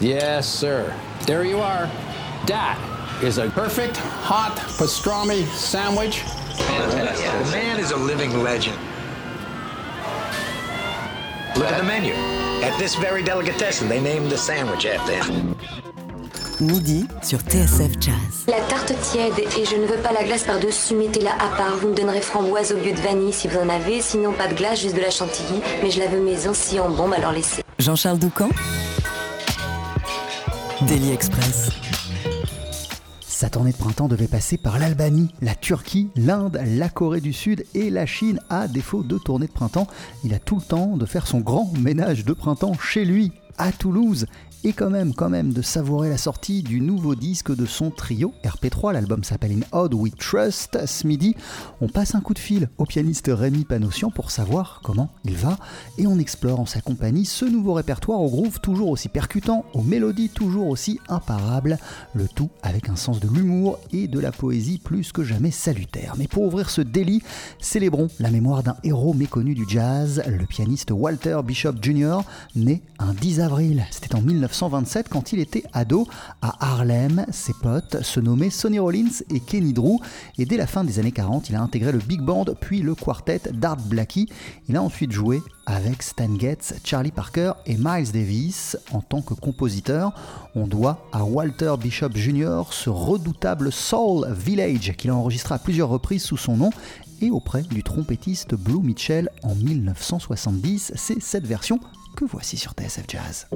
Yes, sir. There you are. That is a perfect hot pastrami sandwich. The man is a living legend. Look at the menu. At this very delicatessen, they named the sandwich after him. Midi sur TSF Jazz. La tarte tiède et je ne veux pas la glace par-dessus, mettez-la à part. Vous me donnerez framboise au lieu de vanille si vous en avez, sinon pas de glace, juste de la chantilly. Mais je la veux maison, si en bombe, alors laissez. Jean-Charles Doucan Daily Express. Sa tournée de printemps devait passer par l'Albanie, la Turquie, l'Inde, la Corée du Sud et la Chine. À défaut de tournée de printemps, il a tout le temps de faire son grand ménage de printemps chez lui, à Toulouse et quand même, quand même, de savourer la sortie du nouveau disque de son trio RP3. L'album s'appelle In Odd We Trust. Ce midi, on passe un coup de fil au pianiste Rémi Panossian pour savoir comment il va et on explore en sa compagnie ce nouveau répertoire au groove toujours aussi percutant, aux mélodies toujours aussi imparables, le tout avec un sens de l'humour et de la poésie plus que jamais salutaire. Mais pour ouvrir ce délit, célébrons la mémoire d'un héros méconnu du jazz, le pianiste Walter Bishop Jr., né un 10 avril. C'était en 1900 1927 quand il était ado à Harlem. Ses potes se nommaient Sonny Rollins et Kenny Drew et dès la fin des années 40, il a intégré le big band puis le quartet d'Art Blackie. Il a ensuite joué avec Stan Getz, Charlie Parker et Miles Davis en tant que compositeur. On doit à Walter Bishop Jr. ce redoutable Soul Village qu'il a enregistré à plusieurs reprises sous son nom et auprès du trompettiste Blue Mitchell en 1970. C'est cette version que voici sur TSF Jazz.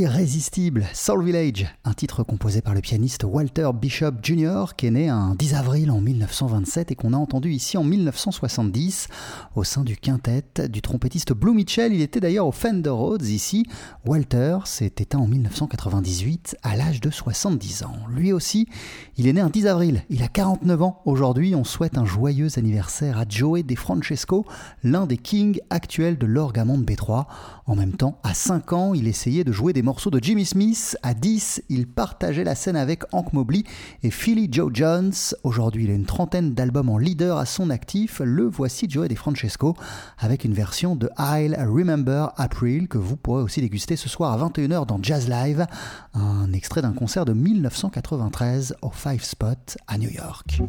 Irrésistible, Soul Village, titre composé par le pianiste Walter Bishop Jr., qui est né un 10 avril en 1927 et qu'on a entendu ici en 1970 au sein du quintet du trompettiste Blue Mitchell. Il était d'ailleurs au Fender Rhodes ici. Walter s'est éteint en 1998 à l'âge de 70 ans. Lui aussi, il est né un 10 avril. Il a 49 ans. Aujourd'hui, on souhaite un joyeux anniversaire à Joey De Francesco, l'un des kings actuels de l'orgue B3. En même temps, à 5 ans, il essayait de jouer des morceaux de Jimmy Smith. À 10, il partageait la scène avec Hank Mobley et Philly Joe Jones. Aujourd'hui, il a une trentaine d'albums en leader à son actif. Le voici Joey DeFrancesco avec une version de I'll Remember April que vous pourrez aussi déguster ce soir à 21h dans Jazz Live, un extrait d'un concert de 1993 au Five Spot à New York.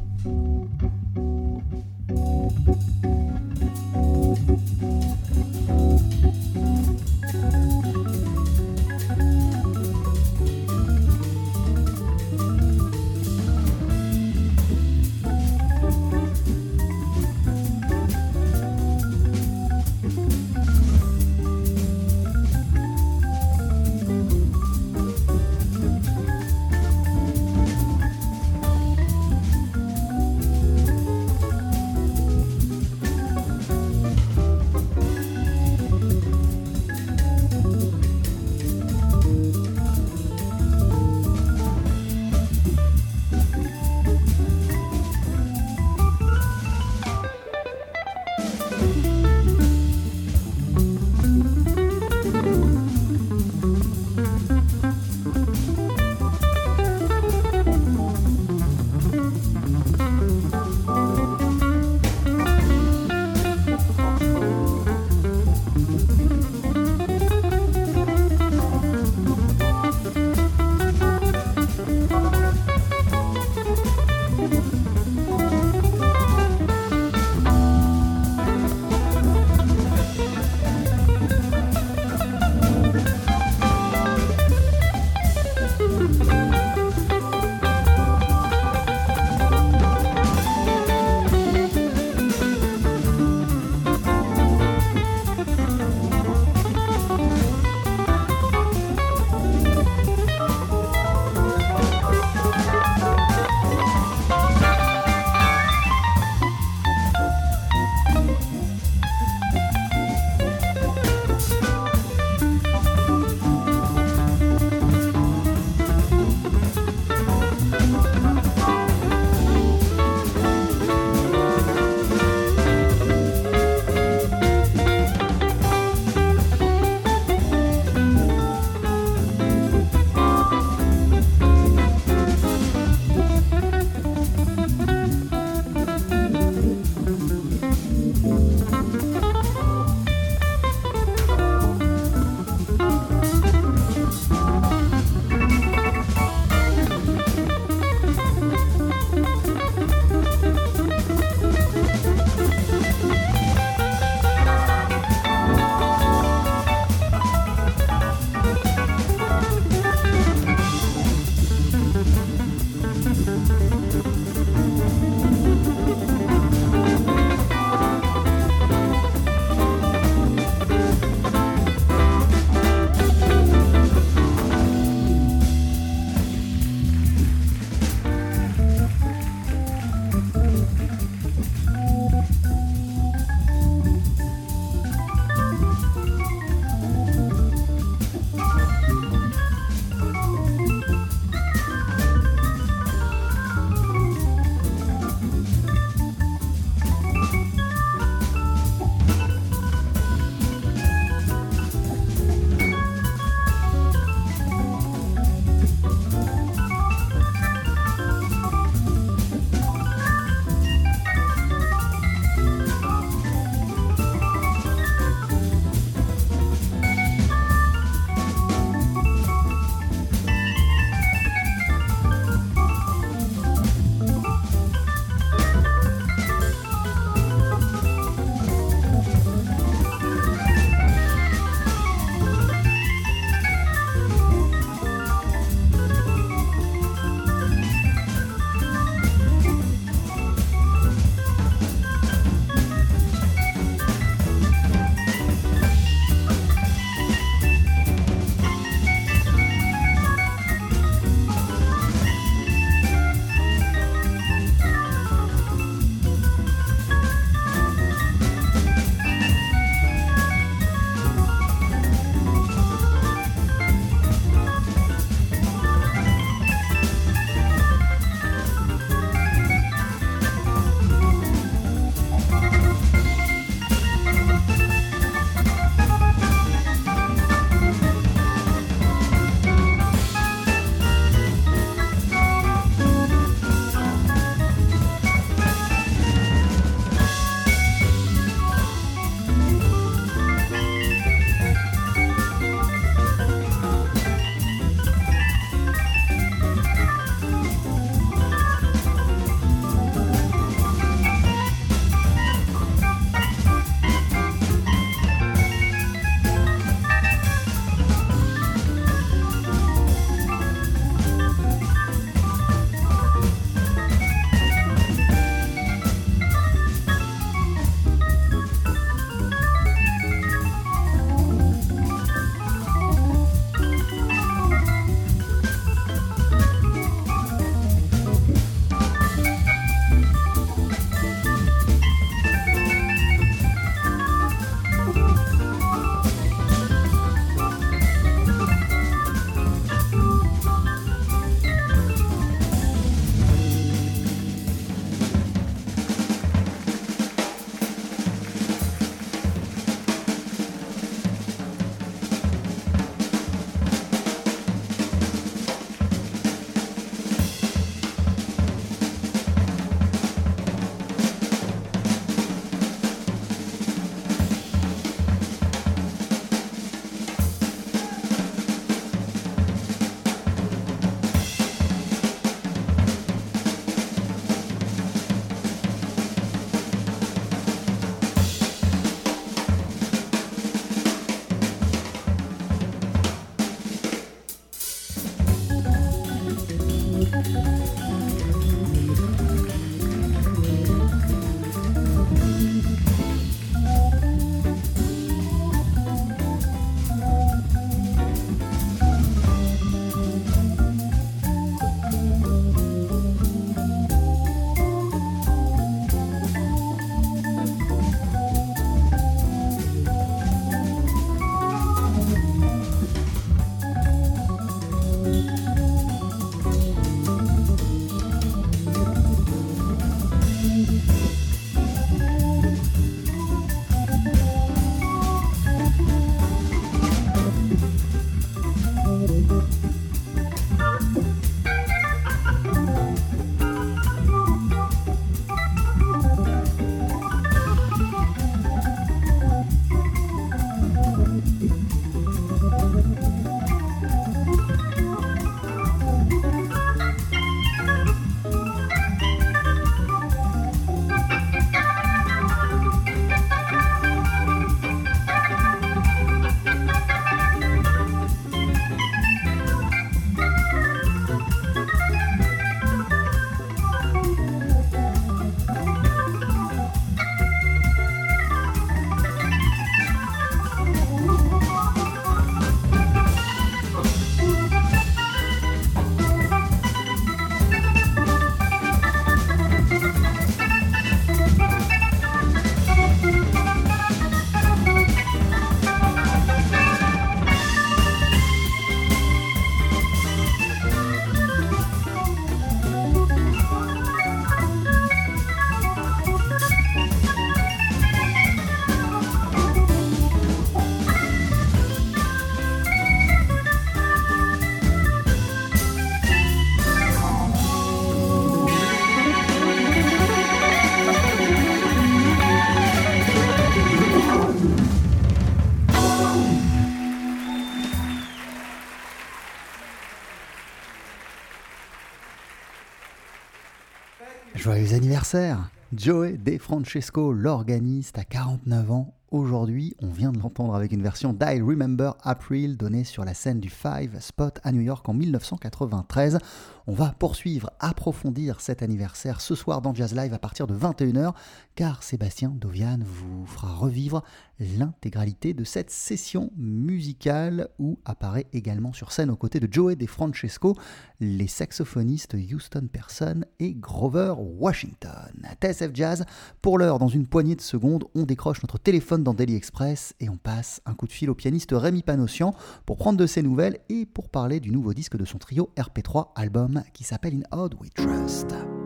Anniversaire Joey De l'organiste, à 49 ans. Aujourd'hui, on vient de l'entendre avec une version d'I Remember April donnée sur la scène du Five Spot à New York en 1993. On va poursuivre, approfondir cet anniversaire ce soir dans Jazz Live à partir de 21h, car Sébastien Dovian vous fera revivre l'intégralité de cette session musicale où apparaît également sur scène aux côtés de Joey De Francesco les saxophonistes Houston Person et Grover Washington. TSF Jazz, pour l'heure, dans une poignée de secondes, on décroche notre téléphone dans Daily Express et on passe un coup de fil au pianiste Rémi Panossian pour prendre de ses nouvelles et pour parler du nouveau disque de son trio RP3 album qui s'appelle In Odd We Trust.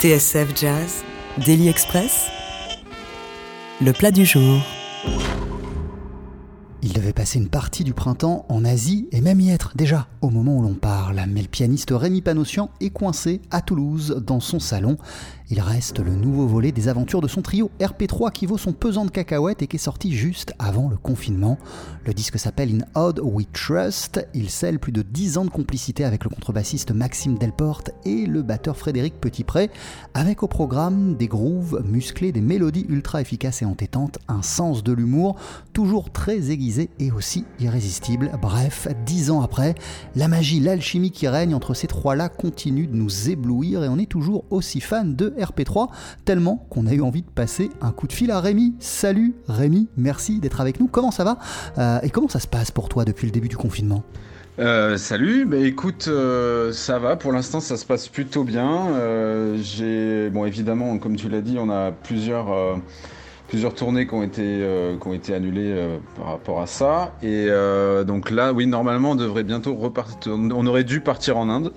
TSF Jazz, Daily Express, le plat du jour. Il devait passer une partie du printemps en Asie et même y être déjà au moment où l'on parle. Mais le pianiste Rémi Panossian est coincé à Toulouse dans son salon. Il reste le nouveau volet des aventures de son trio RP3 qui vaut son pesant de cacahuètes et qui est sorti juste avant le confinement. Le disque s'appelle In Odd We Trust. Il scelle plus de 10 ans de complicité avec le contrebassiste Maxime Delporte et le batteur Frédéric Petitpré, avec au programme des grooves musclés, des mélodies ultra efficaces et entêtantes, un sens de l'humour toujours très aiguisé et aussi irrésistible. Bref, 10 ans après, la magie, l'alchimie qui règne entre ces trois-là continue de nous éblouir et on est toujours aussi fan de RP3, tellement qu'on a eu envie de passer un coup de fil à Rémi. Salut Rémi, merci d'être avec nous. Comment ça va? Euh, Et comment ça se passe pour toi depuis le début du confinement? Euh, salut, bah écoute, euh, ça va, pour l'instant ça se passe plutôt bien. J'ai, bon évidemment, comme tu l'as dit, on a plusieurs, plusieurs tournées qui ont été, euh, qui ont été annulées euh, par rapport à ça. Et euh, donc là, oui, normalement on devrait bientôt repartir, on aurait dû partir en Inde.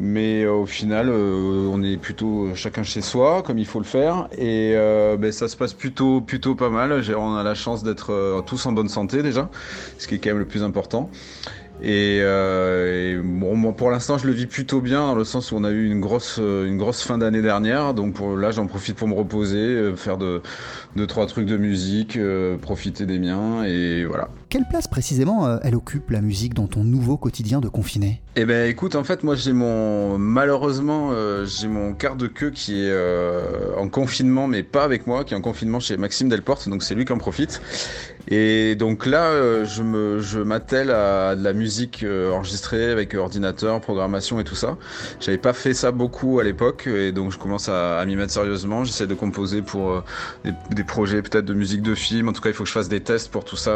Mais au final, on est plutôt chacun chez soi, comme il faut le faire, et ben, ça se passe plutôt plutôt pas mal. On a la chance d'être tous en bonne santé déjà, ce qui est quand même le plus important. Et, euh, et bon, pour l'instant, je le vis plutôt bien dans le sens où on a eu une grosse euh, une grosse fin d'année dernière, donc pour, là, j'en profite pour me reposer, euh, faire de deux trois trucs de musique, profiter des miens, et voilà. Quelle place précisément euh, elle occupe la musique dans ton nouveau quotidien de confiné? Eh ben écoute, en fait moi j'ai mon malheureusement euh, j'ai mon quart de queue qui est euh, en confinement mais pas avec moi, qui est en confinement chez Maxime Delporte, donc c'est lui qui en profite. Et donc là je me je m'attelle à de la musique enregistrée avec ordinateur, programmation et tout ça. J'avais pas fait ça beaucoup à l'époque et donc je commence à, m'y mettre sérieusement. J'essaie de composer pour des, projets peut-être de musique de film. En tout cas il faut que je fasse des tests pour tout ça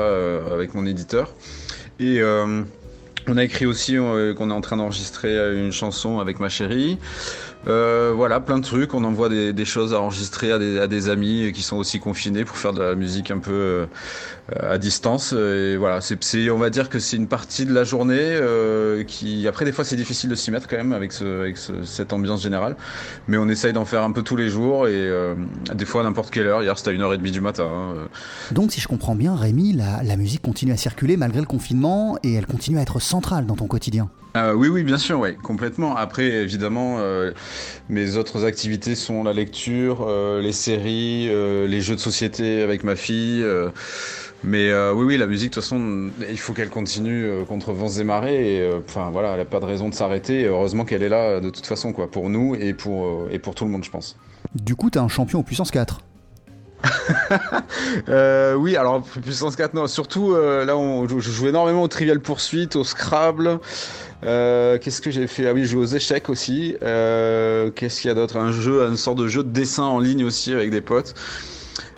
mon éditeur. Et euh, on a écrit aussi euh, qu'on est en train d'enregistrer euh, une chanson avec ma chérie. Voilà, plein de trucs. On envoie des, choses à enregistrer à des, amis qui sont aussi confinés pour faire de la musique un peu à distance. Et voilà, c'est, c'est- on va dire que c'est une partie de la journée euh, qui, après, des fois, c'est difficile de s'y mettre quand même avec, ce, avec ce- cette ambiance générale. Mais on essaye d'en faire un peu tous les jours et euh, des fois à n'importe quelle heure. Hier, c'était à 1h30 du matin. hein. Donc si je comprends bien, Rémi, la, la musique continue à circuler malgré le confinement et elle continue à être centrale dans ton quotidien. Euh, oui, oui, bien sûr, oui, complètement. Après, évidemment, euh, mes autres activités sont la lecture, euh, les séries, euh, les jeux de société avec ma fille. Mais euh, oui, oui, la musique, de toute façon, il faut qu'elle continue euh, contre vents et marées. Et euh, enfin, voilà, elle n'a pas de raison de s'arrêter. Heureusement qu'elle est là, de toute façon, quoi, pour nous et pour, et pour tout le monde, je pense. Du coup, t'es un champion au puissance 4. Euh, oui, alors puissance 4, non. Surtout, là, on, je joue énormément au Trivial Poursuite, au Scrabble. Qu'est-ce que j'ai fait? Ah oui, je joue aux échecs aussi. Qu'est-ce qu'il y a d'autre? Un jeu, une sorte de jeu de dessin en ligne aussi avec des potes.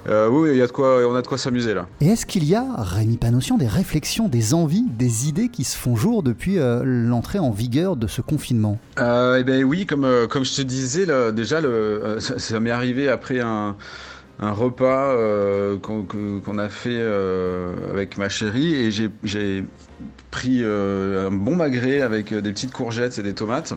Euh, oui, il y a de quoi, on a de quoi s'amuser là. Et est-ce qu'il y a, Rémi Panossian, des réflexions, des envies, des idées qui se font jour depuis euh, l'entrée en vigueur de ce confinement? Euh, eh ben oui, comme, comme je te disais, là, déjà, le, ça, ça m'est arrivé après un, un repas qu'on a fait avec ma chérie et j'ai- pris un bon magret avec des petites courgettes et des tomates.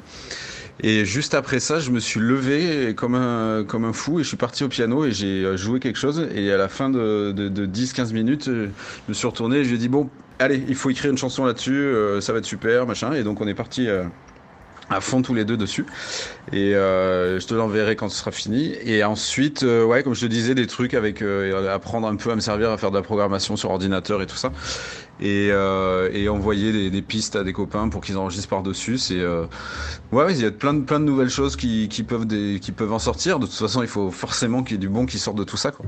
Et juste après ça, je me suis levé comme un, fou et je suis parti au piano et j'ai euh, joué quelque chose. Et à la fin de, de, de 10-15 minutes, euh, je me suis retourné et je lui ai dit, bon, allez, il faut écrire une chanson là-dessus, euh, ça va être super, machin. Et donc on est parti à fond tous les deux dessus. Et euh, je te l'enverrai quand ce sera fini. Et ensuite, euh, ouais, comme je te disais, des trucs avec euh, apprendre un peu à me servir à faire de la programmation sur ordinateur et tout ça. Et, euh, et envoyer des, des pistes à des copains pour qu'ils enregistrent par-dessus. C'est euh, ouais, il y a plein de plein de nouvelles choses qui, qui peuvent des, qui peuvent en sortir. De toute façon, il faut forcément qu'il y ait du bon qui sorte de tout ça, quoi.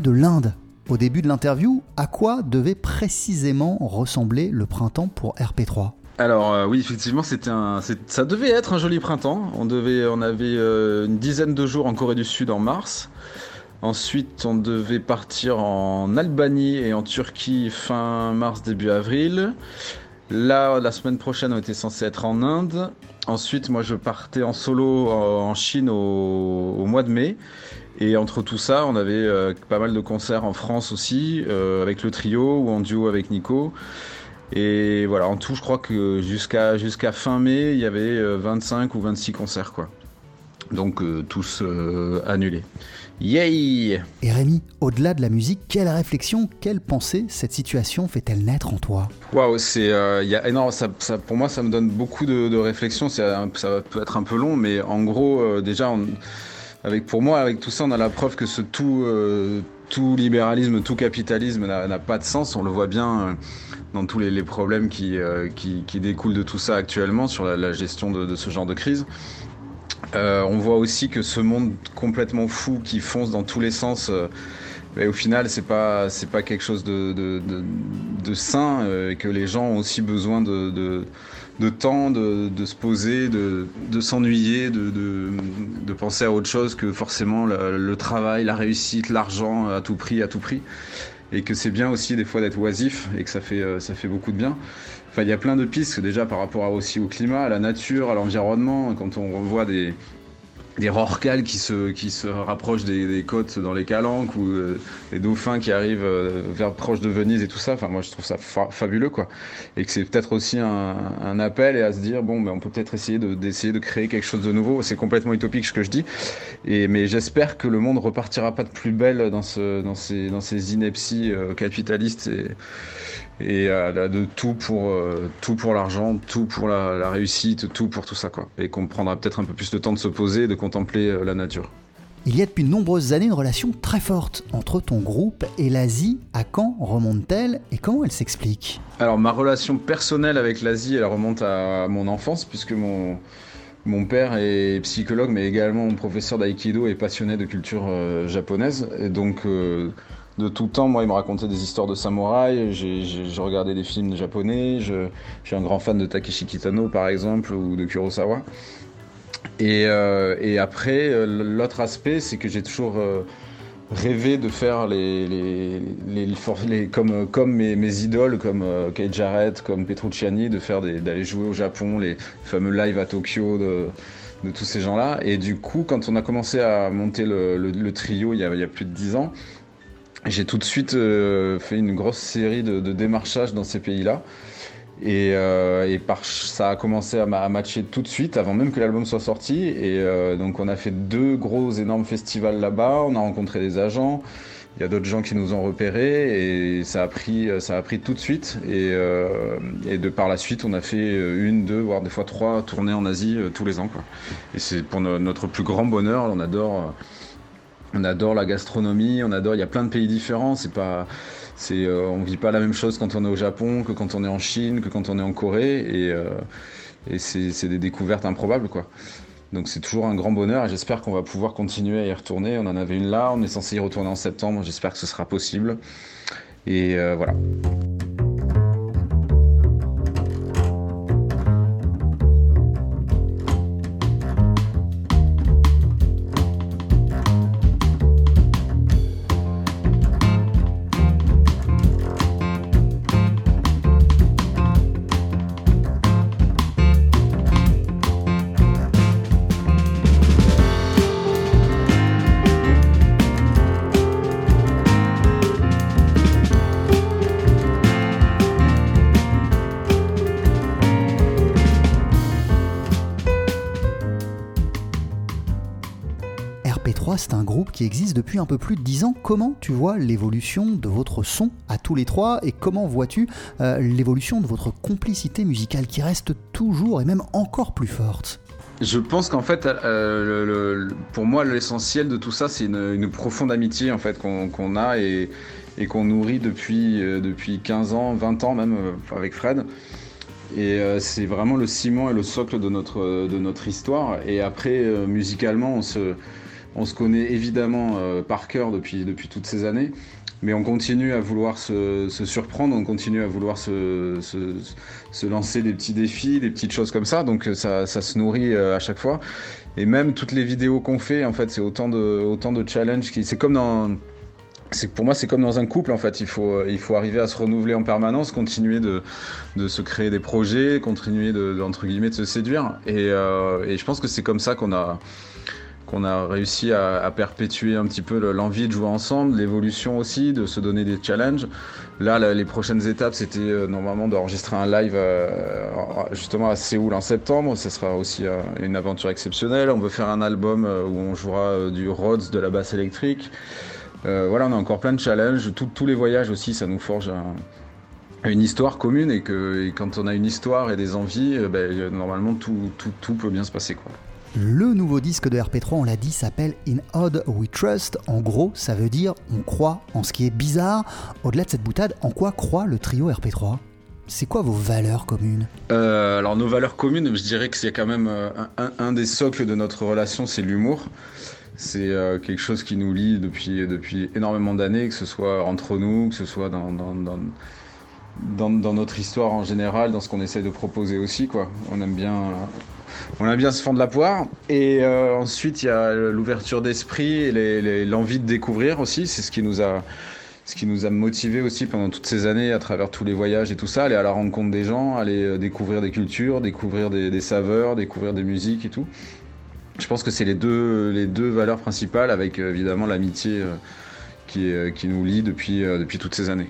De l'Inde. Au début de l'interview, à quoi devait précisément ressembler le printemps pour RP3 Alors oui, effectivement, c'était un, ça devait être un joli printemps. On devait, on avait une dizaine de jours en Corée du Sud en mars. Ensuite, on devait partir en Albanie et en Turquie fin mars, début avril. Là, la semaine prochaine, on était censé être en Inde. Ensuite, moi, je partais en solo en Chine au, mois de mai. Et entre tout ça, on avait euh, pas mal de concerts en France aussi, euh, avec le trio ou en duo avec Nico. Et voilà, en tout, je crois que jusqu'à jusqu'à fin mai, il y avait 25 euh, ou 26 concerts, quoi. Donc tous annulés. Yay Et Rémi, au-delà de la musique, quelle réflexion, quelle pensée cette situation fait-elle naître en toi? Waouh, c'est, y a énorme, ça, pour moi ça me donne beaucoup de, de réflexion, ça peut être un peu long, mais en gros déjà, avec, pour moi avec tout ça on a la preuve que ce tout, euh, tout libéralisme, tout capitalisme n'a pas de sens, on le voit bien dans tous les, problèmes qui, qui, découlent de tout ça actuellement sur la, gestion de, de ce genre de crise. Euh, on voit aussi que ce monde complètement fou qui fonce dans tous les sens, euh, au final, c'est pas c'est pas quelque chose de, de, sain euh, et que les gens ont aussi besoin de, de temps, de, se poser, de, s'ennuyer, de, penser à autre chose que forcément le, travail, la réussite, l'argent à tout prix, à tout prix. Et que c'est bien aussi des fois d'être oisif et que ça fait, ça fait beaucoup de bien il y a plein de pistes déjà par rapport aussi au climat, à la nature, à l'environnement. Quand on revoit des, des rorquals qui se, qui se rapprochent des, côtes dans les calanques ou euh, des dauphins qui arrivent euh, vers proche de Venise et tout ça. Enfin, moi, je trouve ça fabuleux, quoi. Et que c'est peut-être aussi un, appel et à se dire, bon, ben, on peut peut-être essayer d'essayer de, créer quelque chose de nouveau. C'est complètement utopique ce que je dis. Et, mais j'espère que le monde repartira pas de plus belle dans, ce, dans, ces, dans ces inepties euh, capitalistes et, et euh, de tout pour euh, tout pour l'argent, tout pour la, réussite, tout pour tout ça quoi. Et qu'on prendra peut-être un peu plus de temps de se poser et de contempler euh, la nature. Il y a depuis de nombreuses années une relation très forte entre ton groupe et l'Asie. À quand remonte-t-elle et comment elle s'explique? Alors ma relation personnelle avec l'Asie, elle remonte à mon enfance puisque mon mon père est psychologue, mais également professeur d'aïkido et passionné de culture japonaise. Et donc, de tout temps. Moi, il me racontait des histoires de samouraïs. J'ai regardé des films japonais. Je, suis un grand fan de Takeshi Kitano, par exemple, ou de Kurosawa. Et, euh, après, euh, l'autre aspect, c'est que j'ai toujours euh, rêvé de faire les, comme, mes, idoles, comme Kei Jarrett, comme Petrucciani, de faire d'aller jouer au Japon, les fameux lives à Tokyo de, tous ces gens-là. Et du coup, quand on a commencé à monter le, trio il y, a, il y, a, plus de dix ans, j'ai tout de suite euh, fait une grosse série de, de démarchages dans ces pays-là. Et, euh, et par, ça a commencé à, matcher tout de suite, avant même que l'album soit sorti. Et euh, donc on a fait deux gros énormes festivals là-bas, on a rencontré des agents, il y a d'autres gens qui nous ont repérés et ça a pris, ça a pris tout de suite. Et, et de par la suite, on a fait une, deux, voire des fois trois tournées en Asie tous les ans. Quoi. Et c'est pour notre plus grand bonheur, on adore on adore la gastronomie, on adore. Il y a plein de pays différents. C'est pas, c'est, euh, on vit pas la même chose quand on est au Japon que quand on est en Chine, que quand on est en Corée, et, euh, c'est, des découvertes improbables, quoi. Donc c'est toujours un grand bonheur et j'espère qu'on va pouvoir continuer à y retourner. On en avait une là, on est censé y retourner en septembre. J'espère que ce sera possible. Et euh, voilà. Depuis un peu plus de 10 ans. Comment tu vois l'évolution de votre son à tous les trois et comment vois-tu euh, l'évolution de votre complicité musicale qui reste toujours et même encore plus forte? Je pense qu'en fait, euh, pour moi, l'essentiel de tout ça, c'est une, profonde amitié en fait qu'on a et, qu'on nourrit depuis, euh, depuis 15 ans, 20 ans même avec Fred. Et c'est vraiment le ciment et le socle de notre, de notre histoire. Et après, musicalement, on se, on se connaît évidemment euh, par cœur depuis, toutes ces années. mais on continue à vouloir se, surprendre, on continue à vouloir se, lancer des petits défis, des petites choses comme ça, donc ça, ça se nourrit à chaque fois. Et même toutes les vidéos qu'on fait, en fait, c'est autant de, autant challenges. C'est comme dans pour moi c'est comme dans un couple en fait il faut arriver à se renouveler en permanence continuer de, se créer des projets continuer de, se séduire euh, et je pense que c'est comme ça qu'on a qu'on a réussi à, perpétuer un petit peu l'envie de jouer ensemble, l'évolution aussi, de se donner des challenges. Là, les prochaines étapes, c'était euh, normalement d'enregistrer un live euh, justement à Séoul en septembre. Ce sera aussi une aventure exceptionnelle. On veut faire un album où on jouera du Rhodes, de la basse électrique. Euh, voilà, on a encore plein de challenges. tous les voyages aussi, ça nous forge une histoire commune et quand on a une histoire et des envies, euh, ben, normalement tout, peut bien se passer. Le nouveau disque de RP3, on l'a dit, s'appelle In Odd We Trust. En gros, ça veut dire on croit en ce qui est bizarre. Au-delà de cette boutade, en quoi croit le trio RP3 c'est quoi vos valeurs communes? Euh, Alors nos valeurs communes, je dirais que c'est quand même un, des socles de notre relation, c'est l'humour. C'est euh, quelque chose qui nous lie depuis, depuis énormément d'années, que ce soit entre nous, que ce soit dans, dans, dans, notre histoire en général, dans ce qu'on essaye de proposer aussi. Quoi. On, aime bien, on aime bien se fendre la poire. Et euh, ensuite, il y a l'ouverture d'esprit et l'envie de découvrir aussi. C'est ce qui nous a ce qui nous a motivé aussi pendant toutes ces années à travers tous les voyages et tout ça, aller à la rencontre des gens, aller euh, découvrir des cultures, découvrir des, saveurs, découvrir des musiques et tout je pense que c'est les deux, les deux valeurs principales avec euh, évidemment l'amitié qui, qui, nous lie depuis, depuis toutes ces années.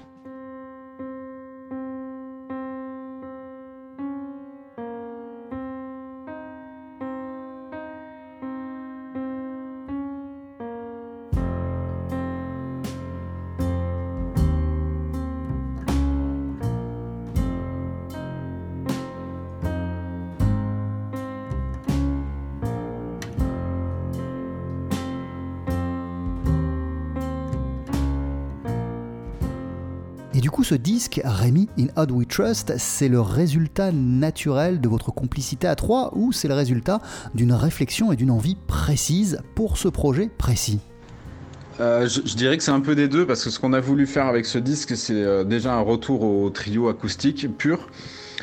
Ce disque, Rémi, In Odd We Trust, c'est le résultat naturel de votre complicité à trois ou c'est le résultat d'une réflexion et d'une envie précise pour ce projet précis euh, je, dirais que c'est un peu des deux parce que ce qu'on a voulu faire avec ce disque, c'est euh, déjà un retour au trio acoustique pur.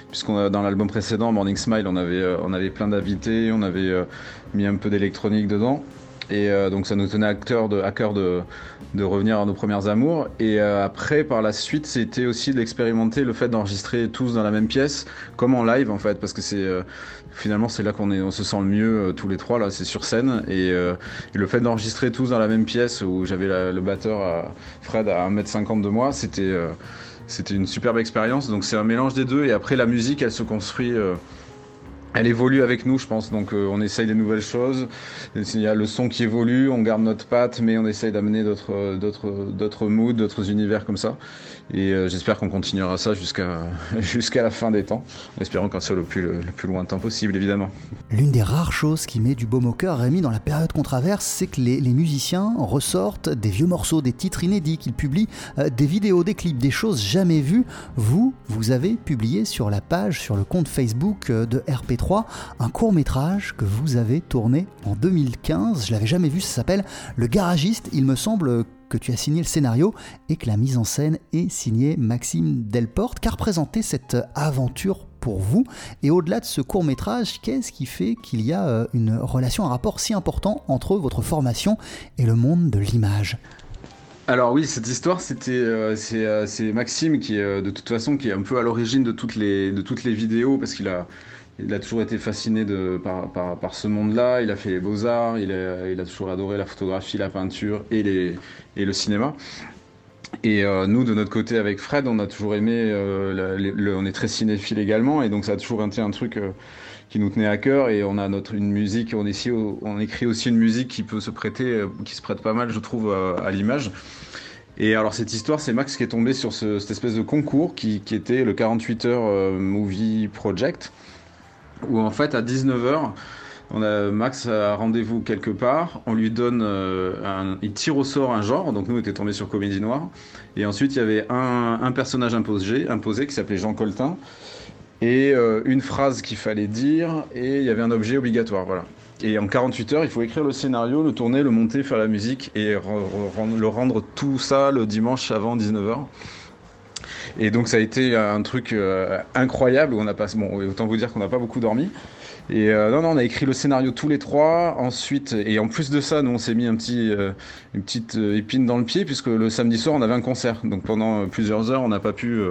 Puisqu'on dans l'album précédent, Morning Smile, on avait, euh, on avait plein d'invités, on avait mis un peu d'électronique dedans. Et euh, donc ça nous tenait à cœur de, à cœur de, de revenir à nos premières amours. Et euh, après, par la suite, c'était aussi d'expérimenter le fait d'enregistrer tous dans la même pièce, comme en live en fait, parce que c'est euh, finalement c'est là qu'on on se sent le mieux tous les trois là, c'est sur scène. Et, le fait d'enregistrer tous dans la même pièce où j'avais le batteur Fred à 1m50 de moi, c'était c'était une superbe expérience. Donc c'est un mélange des deux. Et après la musique, elle se construit elle évolue avec nous, je pense. Donc, euh, on essaye des nouvelles choses. Il y a le son qui évolue, on garde notre patte, mais on essaye d'amener d'autres, d'autres, d'autres moods, d'autres univers comme ça. Et euh, j'espère qu'on continuera ça jusqu'à jusqu'à la fin des temps, en espérant qu'on soit le plus, le, plus lointain possible, évidemment. L'une des rares choses qui met du baume au cœur, Rémi, dans la période qu'on traverse, c'est que les, les, musiciens ressortent des vieux morceaux, des titres inédits, qu'ils publient euh, des vidéos, des clips, des choses jamais vues. Vous, vous avez publié sur la page, sur le compte Facebook de RP3 un court métrage que vous avez tourné en 2015. Je l'avais jamais vu, ça s'appelle Le Garagiste. Il me semble que tu as signé le scénario et que la mise en scène est signée Maxime Delporte. Qu'a représenté cette aventure pour vous? Et au-delà de ce court métrage, qu'est-ce qui fait qu'il y a euh, une relation, un rapport si important entre votre formation et le monde de l'image? Alors oui, cette histoire, c'était euh, euh, c'est Maxime qui de toute façon qui est un peu à l'origine de toutes les de toutes les vidéos parce qu'il a il a toujours été fasciné par, par, par ce monde-là. Il a fait les beaux-arts, il a, toujours adoré la photographie, la peinture et, les, et le cinéma. Et euh, nous, de notre côté, avec Fred, on a toujours aimé, euh, on est très cinéphile également, et donc ça a toujours été un truc euh, qui nous tenait à cœur. Et on a notre une musique, on, écrit aussi une musique qui peut se prêter, qui se prête pas mal, je trouve, à, l'image. Et alors cette histoire, c'est Max qui est tombé sur ce, cette espèce de concours qui, qui était le 48 heures movie project où en fait à 19h, on a Max a rendez-vous quelque part, on lui donne, euh, il tire au sort un genre, donc nous on était tombé sur Comédie Noire, et ensuite il y avait un, personnage imposé, imposé qui s'appelait Jean Coltin, et euh, une phrase qu'il fallait dire, et il y avait un objet obligatoire, voilà. Et en 48 heures, il faut écrire le scénario, le tourner, le monter, faire la musique et le rendre tout ça le dimanche avant 19h. Et donc ça a été un truc euh, incroyable où on a pas, bon, autant vous dire qu'on n'a pas beaucoup dormi. Et euh, non, non, on a écrit le scénario tous les trois. Ensuite, et en plus de ça, nous on s'est mis un petit, euh, une petite épine dans le pied puisque le samedi soir on avait un concert. Donc pendant plusieurs heures, on n'a pas pu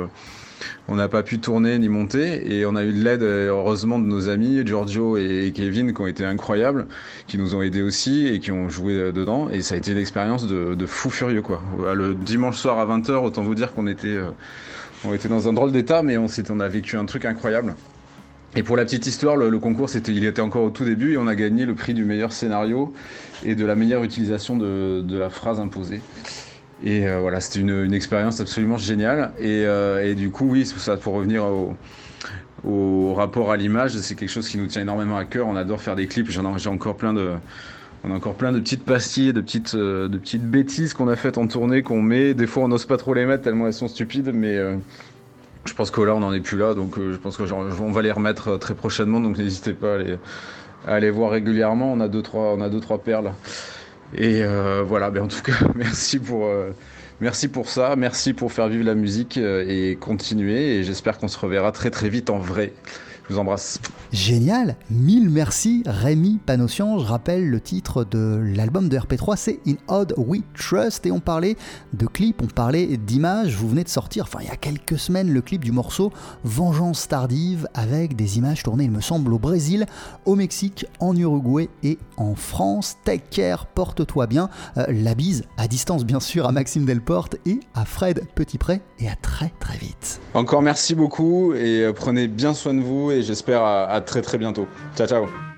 on n'a pas pu tourner ni monter et on a eu de l'aide heureusement de nos amis Giorgio et Kevin qui ont été incroyables, qui nous ont aidés aussi et qui ont joué dedans et ça a été une expérience de, fou furieux quoi. Le dimanche soir à 20h, autant vous dire qu'on était, euh, était dans un drôle d'état mais on, a vécu un truc incroyable. Et pour la petite histoire, le, concours, il était encore au tout début et on a gagné le prix du meilleur scénario et de la meilleure utilisation de la phrase imposée. Et euh, voilà, c'était une, expérience absolument géniale. Euh, et, du coup, oui, ça, pour revenir au, rapport à l'image, c'est quelque chose qui nous tient énormément à cœur. On adore faire des clips. J'en j'ai encore plein de, on a encore plein de petites pastilles, de petites, euh, de petites bêtises qu'on a faites en tournée, qu'on met. Des fois, on n'ose pas trop les mettre tellement elles sont stupides, mais je pense que là, on n'en est plus là. Donc, je pense qu'on va les remettre très prochainement. Donc, n'hésitez pas à les, à les voir régulièrement. On a deux, trois, on a deux, trois perles. Et euh, voilà, ben en tout cas, merci pour, euh, merci pour ça, merci pour faire vivre la musique euh, et continuer. Et j'espère qu'on se reverra très très vite en vrai. Vous embrasse. Génial, mille merci Rémi Panossian. Je rappelle le titre de l'album de RP3, c'est In Odd We Trust. Et on parlait de clips, on parlait d'images. Vous venez de sortir, enfin il y a quelques semaines, le clip du morceau Vengeance tardive avec des images tournées, il me semble, au Brésil, au Mexique, en Uruguay et en France. Take care, porte-toi bien. Euh, la bise à distance, bien sûr, à Maxime Delporte et à Fred Petitpré. Et à très très vite. Encore merci beaucoup et euh, prenez bien soin de vous et j'espère à, très très bientôt. Ciao ciao